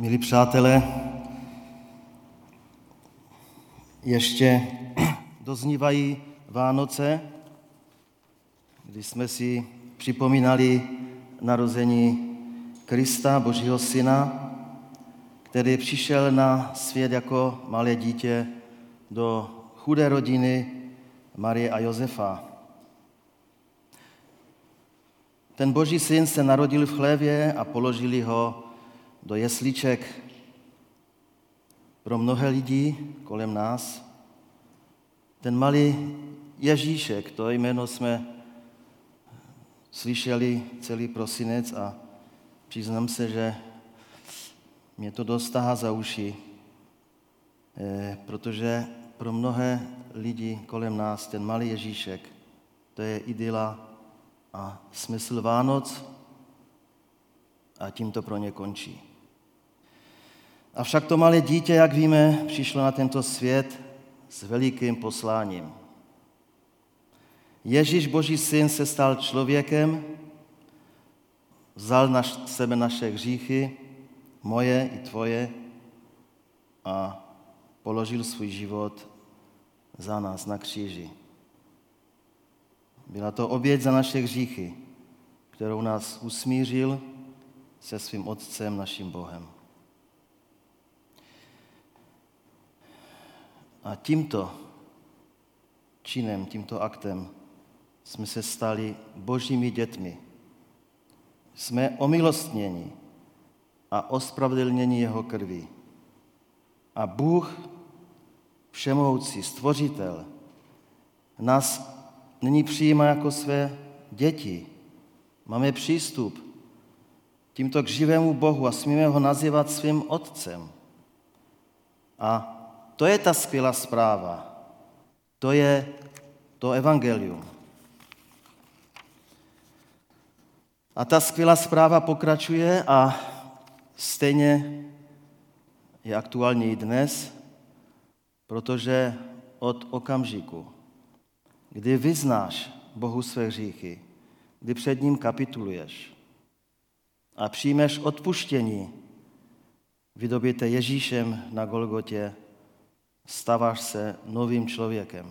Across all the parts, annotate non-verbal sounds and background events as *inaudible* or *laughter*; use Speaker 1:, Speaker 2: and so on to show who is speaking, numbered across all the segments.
Speaker 1: Milí přátelé, ještě *clears throat* doznívají Vánoce, kdy jsme si připomínali narození Krista, Božího Syna, který přišel na svět jako malé dítě do chudé rodiny Marie a Josefa. Ten boží syn se narodil v chlévě a položili ho do jesliček. Pro mnohé lidí kolem nás ten malý Ježíšek, to jméno jsme slyšeli celý prosinec a přiznám se, že mě to dostává za uši, eh, protože pro mnohé lidi kolem nás ten malý Ježíšek, to je idyla a smysl Vánoc a tím to pro ně končí. Avšak to malé dítě, jak víme, přišlo na tento svět s velikým posláním. Ježíš, Boží syn, se stal člověkem, vzal na sebe naše hříchy, moje i tvoje, a položil svůj život za nás na kříži. Byla to oběť za naše hříchy, kterou nás usmířil se svým Otcem, naším Bohem. A tímto činem, tímto aktem jsme se stali božími dětmi. Jsme omilostněni a ospravedlněni jeho krví. A Bůh, všemohoucí, stvořitel, nás nyní přijímá jako své děti. Máme přístup tímto k živému Bohu a smíme ho nazývat svým otcem. A to je ta skvělá zpráva. To je to evangelium. A ta skvělá zpráva pokračuje a stejně je aktuální i dnes, protože od okamžiku, kdy vyznáš Bohu své hříchy, kdy před ním kapituluješ a přijmeš odpuštění vydobíte Ježíšem na Golgotě, stáváš se novým člověkem.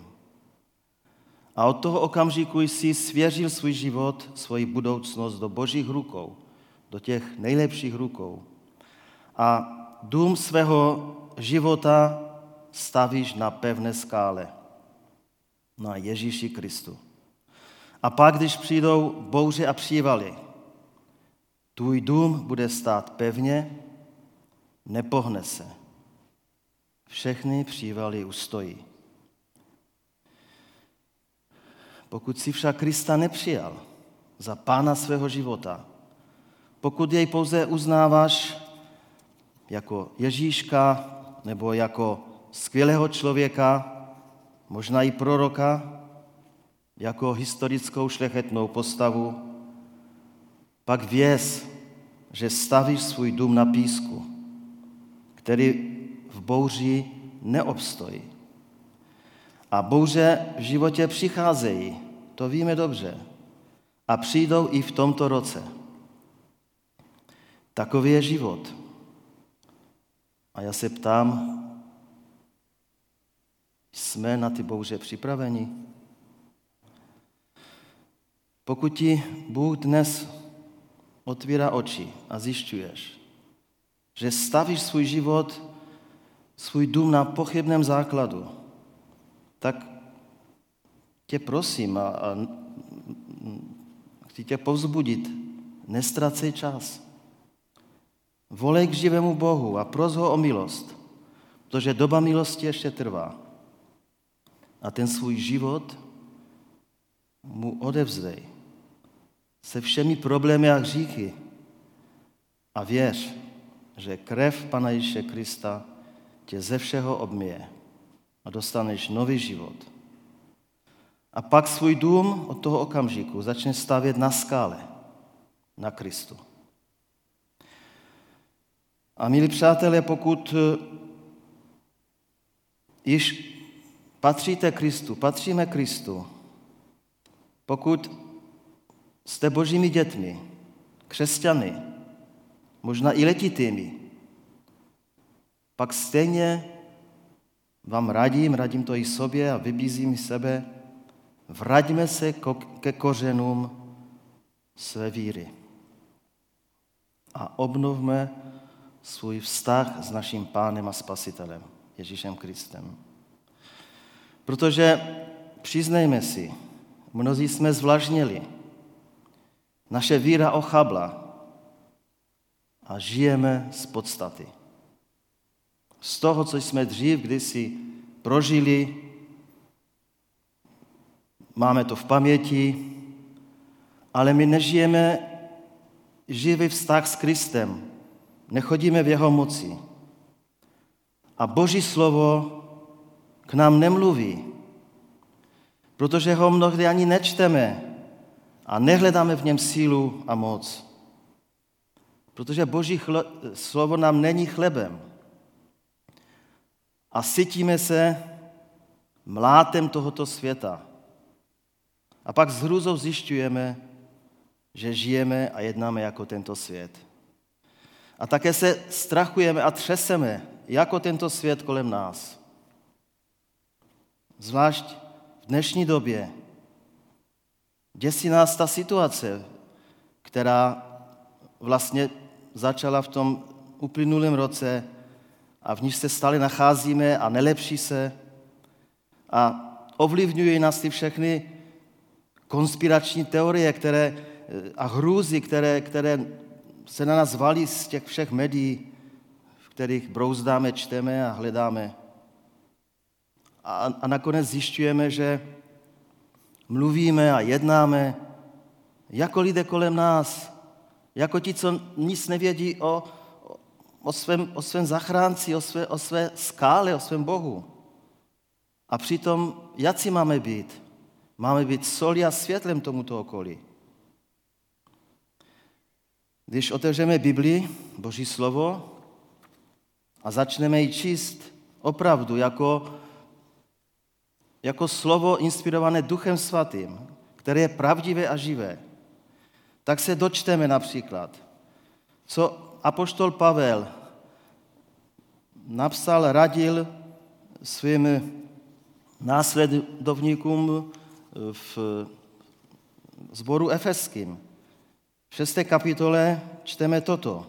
Speaker 1: A od toho okamžiku jsi svěřil svůj život, svoji budoucnost do božích rukou, do těch nejlepších rukou. A dům svého života stavíš na pevné skále, na Ježíši Kristu. A pak, když přijdou bouře a přívaly, tvůj dům bude stát pevně, nepohne se všechny přívaly ustojí. Pokud si však Krista nepřijal za pána svého života, pokud jej pouze uznáváš jako Ježíška nebo jako skvělého člověka, možná i proroka, jako historickou šlechetnou postavu, pak věz, že stavíš svůj dům na písku, který bouři neobstojí. A bouře v životě přicházejí, to víme dobře. A přijdou i v tomto roce. Takový je život. A já se ptám, jsme na ty bouře připraveni? Pokud ti Bůh dnes otvírá oči a zjišťuješ, že stavíš svůj život svůj dům na pochybném základu, tak tě prosím a, a chci tě povzbudit, nestracej čas. Volej k živému Bohu a pros ho o milost, protože doba milosti ještě trvá. A ten svůj život mu odevzdej se všemi problémy a hříchy. A věř, že krev Pana Ježíše Krista tě ze všeho obměje a dostaneš nový život. A pak svůj dům od toho okamžiku začne stavět na skále, na Kristu. A milí přátelé, pokud eh, již patříte Kristu, patříme Kristu, pokud jste božími dětmi, křesťany, možná i letitými, pak stejně vám radím, radím to i sobě a vybízím i sebe, vraťme se ke kořenům své víry a obnovme svůj vztah s naším Pánem a Spasitelem, Ježíšem Kristem. Protože přiznejme si, mnozí jsme zvlažněli, naše víra ochabla a žijeme z podstaty. Z toho, co jsme dřív kdysi prožili, máme to v paměti, ale my nežijeme živý vztah s Kristem, nechodíme v jeho moci. A Boží slovo k nám nemluví, protože ho mnohdy ani nečteme a nehledáme v něm sílu a moc. Protože Boží slovo nám není chlebem. A sytíme se mlátem tohoto světa. A pak s hrůzou zjišťujeme, že žijeme a jednáme jako tento svět. A také se strachujeme a třeseme jako tento svět kolem nás. Zvlášť v dnešní době děsí nás ta situace, která vlastně začala v tom uplynulém roce a v níž se stále nacházíme a nelepší se a ovlivňují nás ty všechny konspirační teorie které, a hrůzy, které, které se na nás valí z těch všech médií, v kterých brouzdáme, čteme a hledáme. A, a nakonec zjišťujeme, že mluvíme a jednáme jako lidé kolem nás, jako ti, co nic nevědí o, o, svém, o svém zachránci, o své, o své skále, o svém Bohu. A přitom, jak si máme být? Máme být solí a světlem tomuto okolí. Když otevřeme Bibli, Boží slovo, a začneme ji číst opravdu jako, jako slovo inspirované Duchem Svatým, které je pravdivé a živé, tak se dočteme například, co apoštol Pavel napsal, radil svým následovníkům v zboru efeským. V šesté kapitole čteme toto,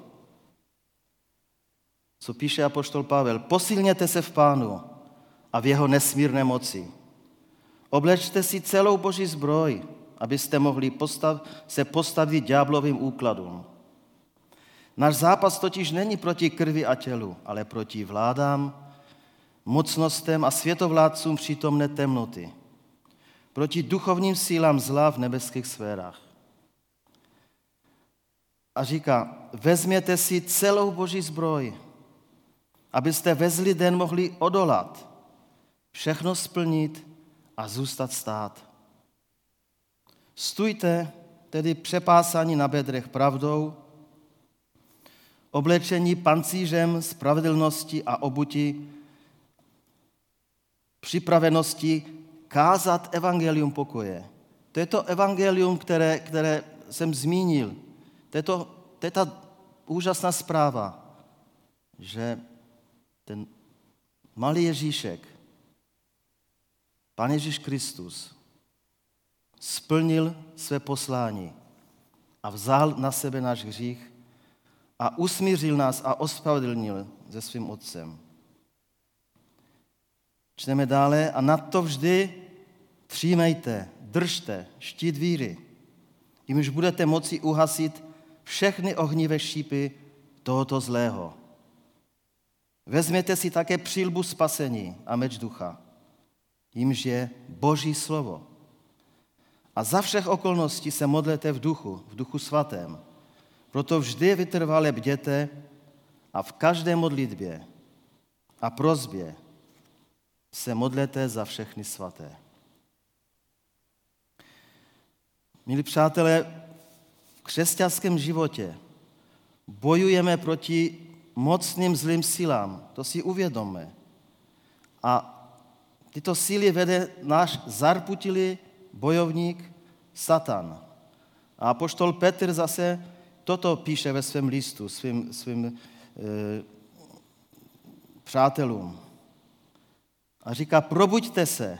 Speaker 1: co píše apoštol Pavel. Posilněte se v pánu a v jeho nesmírné moci. Oblečte si celou boží zbroj, abyste mohli postav, se postavit ďáblovým úkladům. Náš zápas totiž není proti krvi a tělu, ale proti vládám, mocnostem a světovládcům přítomné temnoty, proti duchovním sílám zla v nebeských sférách. A říká, vezměte si celou boží zbroj, abyste ve zlý den mohli odolat, všechno splnit a zůstat stát. Stůjte tedy přepásáni na bedrech pravdou, oblečení pancířem spravedlnosti a obuti, připravenosti kázat evangelium pokoje. To je to evangelium, které, které jsem zmínil. To je, to, to je ta úžasná zpráva, že ten malý Ježíšek, Pan Ježíš Kristus, splnil své poslání a vzal na sebe náš hřích a usmířil nás a ospravedlnil se svým Otcem. Čteme dále a na to vždy přijmejte, držte štít víry, jimž budete moci uhasit všechny ohnivé šípy tohoto zlého. Vezměte si také přilbu spasení a meč ducha, jimž je Boží slovo. A za všech okolností se modlete v duchu, v duchu svatém. Proto vždy vytrvale bděte a v každé modlitbě a prozbě se modlete za všechny svaté. Milí přátelé, v křesťanském životě bojujeme proti mocným zlým silám. To si uvědomme. A tyto síly vede náš zarputilý bojovník Satan. A poštol Petr zase toto píše ve svém listu, svým, svým e, přátelům. A říká, probuďte se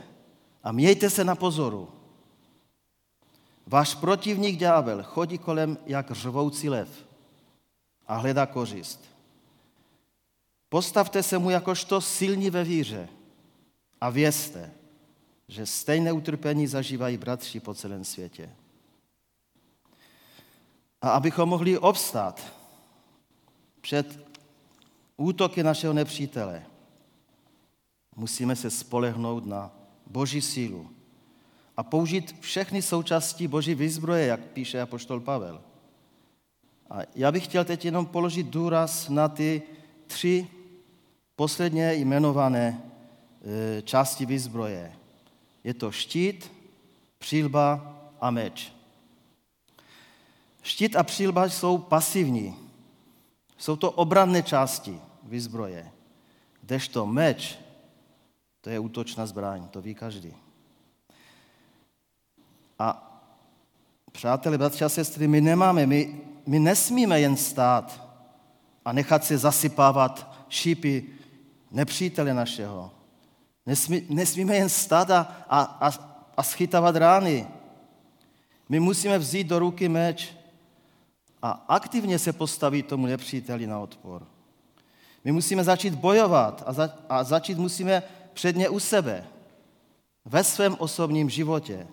Speaker 1: a mějte se na pozoru. Váš protivník ďábel chodí kolem jak řvoucí lev a hledá kořist. Postavte se mu jakožto silní ve víře a vězte, že stejné utrpení zažívají bratři po celém světě. A abychom mohli obstát před útoky našeho nepřítele, musíme se spolehnout na Boží sílu a použít všechny součásti Boží výzbroje, jak píše apoštol Pavel. A já bych chtěl teď jenom položit důraz na ty tři posledně jmenované e, části výzbroje. Je to štít, přílba a meč. Štít a přílba jsou pasivní. Jsou to obranné části výzbroje. Kdežto meč, to je útočná zbraň, to ví každý. A přátelé, bratři a sestry, my nemáme, my, my nesmíme jen stát a nechat se zasypávat šípy nepřítele našeho. Nesmí, nesmíme jen stát a, a, a, a schytávat rány. My musíme vzít do ruky meč a aktivně se postavit tomu nepříteli na odpor. My musíme začít bojovat a, za, a začít musíme předně u sebe, ve svém osobním životě.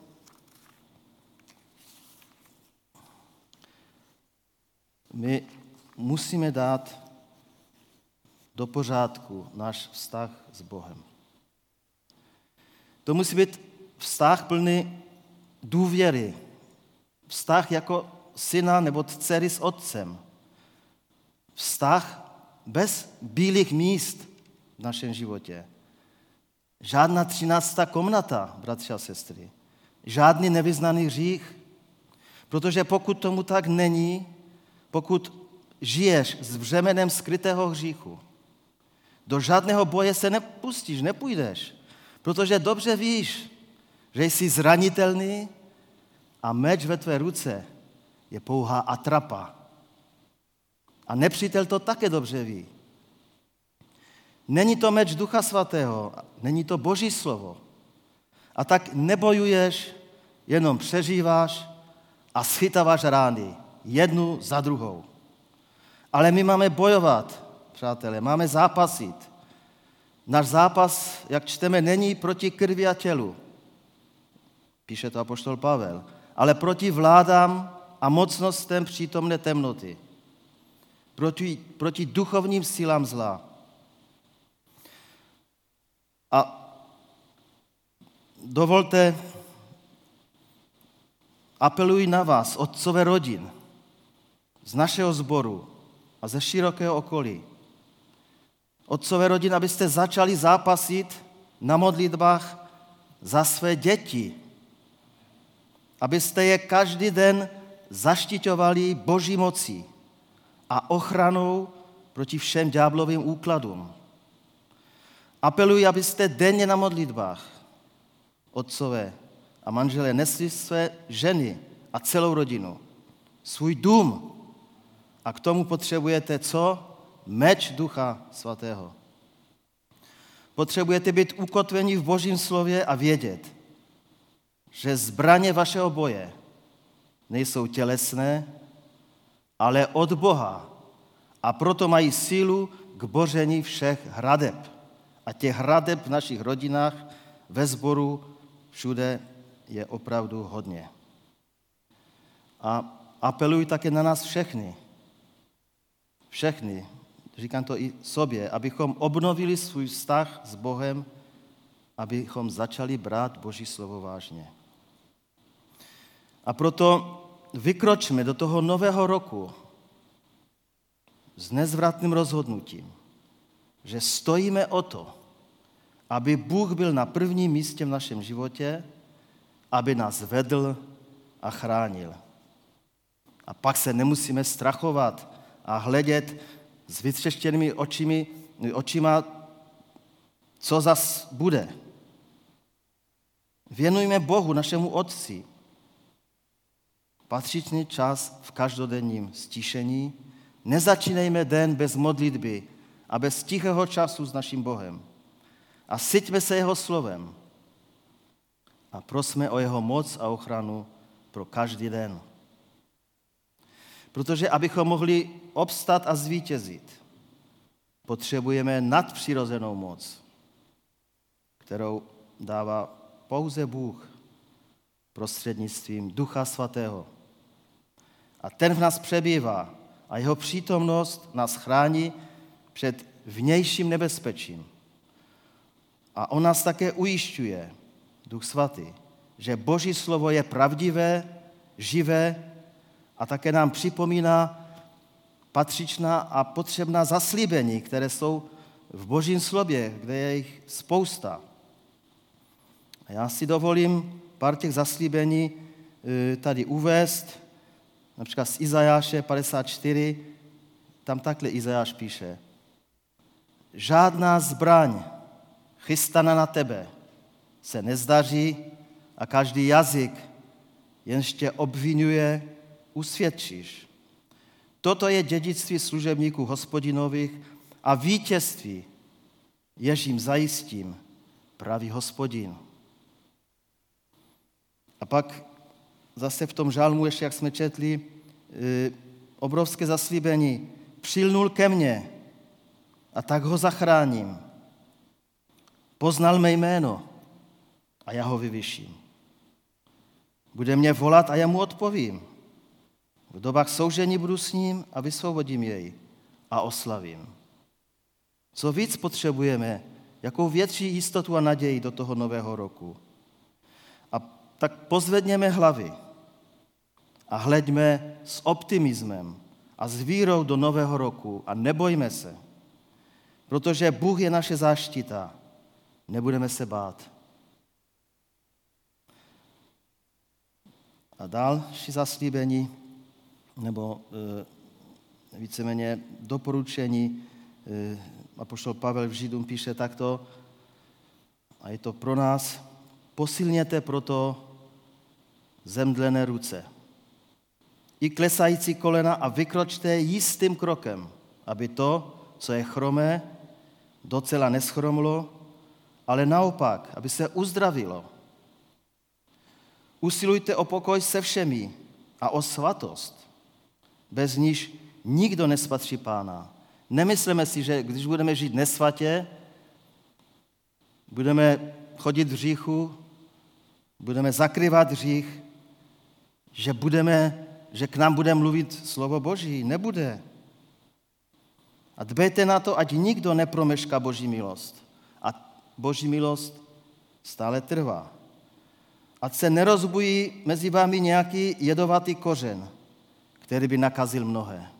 Speaker 1: My musíme dát do pořádku náš vztah s Bohem. To musí být vztah plný důvěry. Vztah jako syna nebo dcery s otcem. Vztah bez bílých míst v našem životě. Žádná třináctá komnata, bratři a sestry. Žádný nevyznaný hřích. Protože pokud tomu tak není, pokud žiješ s břemenem skrytého hříchu, do žádného boje se nepustíš, nepůjdeš, protože dobře víš, že jsi zranitelný a meč ve tvé ruce je pouhá atrapa. A nepřítel to také dobře ví. Není to meč Ducha Svatého, není to Boží slovo. A tak nebojuješ, jenom přežíváš a schytáváš rány, jednu za druhou. Ale my máme bojovat, přátelé, máme zápasit. Náš zápas, jak čteme, není proti krvi a tělu, píše to apoštol Pavel, ale proti vládám a mocnostem přítomné temnoty, proti, proti duchovním sílám zla. A dovolte, apeluji na vás, otcové rodin, z našeho sboru a ze širokého okolí, otcové rodin, abyste začali zápasit na modlitbách za své děti, abyste je každý den zaštiťovali boží mocí a ochranou proti všem ďáblovým úkladům. Apeluji, abyste denně na modlitbách, otcové a manželé, nesli své ženy a celou rodinu, svůj dům. A k tomu potřebujete co? Meč Ducha Svatého. Potřebujete být ukotveni v Božím slově a vědět, že zbraně vašeho boje nejsou tělesné, ale od Boha. A proto mají sílu k boření všech hradeb. A těch hradeb v našich rodinách, ve sboru, všude je opravdu hodně. A apeluji také na nás všechny. Všechny, říkám to i sobě, abychom obnovili svůj vztah s Bohem, abychom začali brát Boží slovo vážně. A proto vykročme do toho nového roku s nezvratným rozhodnutím, že stojíme o to, aby Bůh byl na prvním místě v našem životě, aby nás vedl a chránil. A pak se nemusíme strachovat a hledět s vytřeštěnými očimi, očima, co zas bude. Věnujme Bohu, našemu Otci, patřičný čas v každodenním stišení. Nezačínejme den bez modlitby a bez tichého času s naším Bohem. A syťme se jeho slovem a prosme o jeho moc a ochranu pro každý den. Protože abychom mohli obstat a zvítězit, potřebujeme nadpřirozenou moc, kterou dává pouze Bůh prostřednictvím Ducha Svatého. A ten v nás přebývá a jeho přítomnost nás chrání před vnějším nebezpečím. A on nás také ujišťuje, Duch Svatý, že Boží slovo je pravdivé, živé a také nám připomíná patřičná a potřebná zaslíbení, které jsou v Božím slově, kde je jich spousta. A já si dovolím pár těch zaslíbení eh, tady uvést, například z Izajáše 54, tam takhle Izajáš píše. Žádná zbraň chystaná na tebe se nezdaří a každý jazyk, jenž tě obvinuje, usvědčíš. Toto je dědictví služebníků hospodinových a vítězství, jež jim zajistím, pravý hospodin. A pak zase v tom žalmu, ještě jak jsme četli, e, obrovské zaslíbení. Přilnul ke mně a tak ho zachráním. Poznal mé jméno a já ho vyvyším. Bude mě volat a já mu odpovím. V dobách soužení budu s ním a vysvobodím jej a oslavím. Co víc potřebujeme, jakou větší jistotu a naději do toho nového roku. A tak pozvedněme hlavy a hleďme s optimismem a s vírou do nového roku a nebojme se, protože Bůh je naše záštita. Nebudeme se bát. A další zaslíbení, nebo e, víceméně doporučení, e, apoštol Pavel v Židům píše takto, a je to pro nás, posilněte proto zemdlené ruce i klesající kolena a vykročte jistým krokem, aby to, co je chromé, docela neschromlo, ale naopak, aby se uzdravilo. Usilujte o pokoj se všemi a o svatost, bez níž nikdo nespatří pána. Nemyslíme si, že když budeme žít nesvatě, budeme chodit v říchu, budeme zakrývat hřích, že, budeme, že k nám bude mluvit slovo Boží. Nebude. A dbejte na to, ať nikdo nepromešká Boží milost. A Boží milost stále trvá. Ať se nerozbují mezi vámi nějaký jedovatý kořen, který by nakazil mnohé.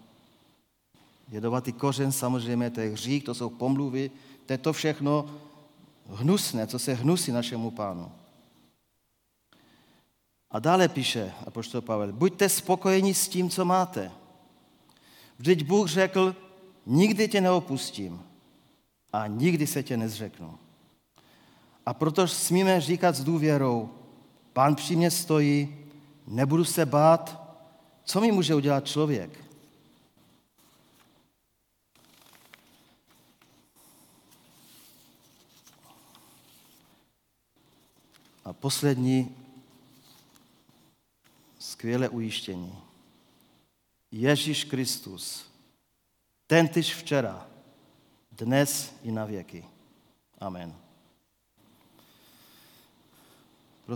Speaker 1: Jedovatý kořen samozřejmě, to je hřích, to jsou pomluvy, to je to všechno hnusné, co se hnusí našemu pánu. A dále píše apoštol Pavel, buďte spokojeni s tím, co máte. Vždyť Bůh řekl, nikdy tě neopustím a nikdy se tě nezřeknu. A proto smíme říkat s důvěrou, pán při mě stojí, nebudu se bát, co mi může udělat člověk. A poslední skvělé ujištění. Ježíš Kristus, ten tyž včera, dnes i na věky. Amen.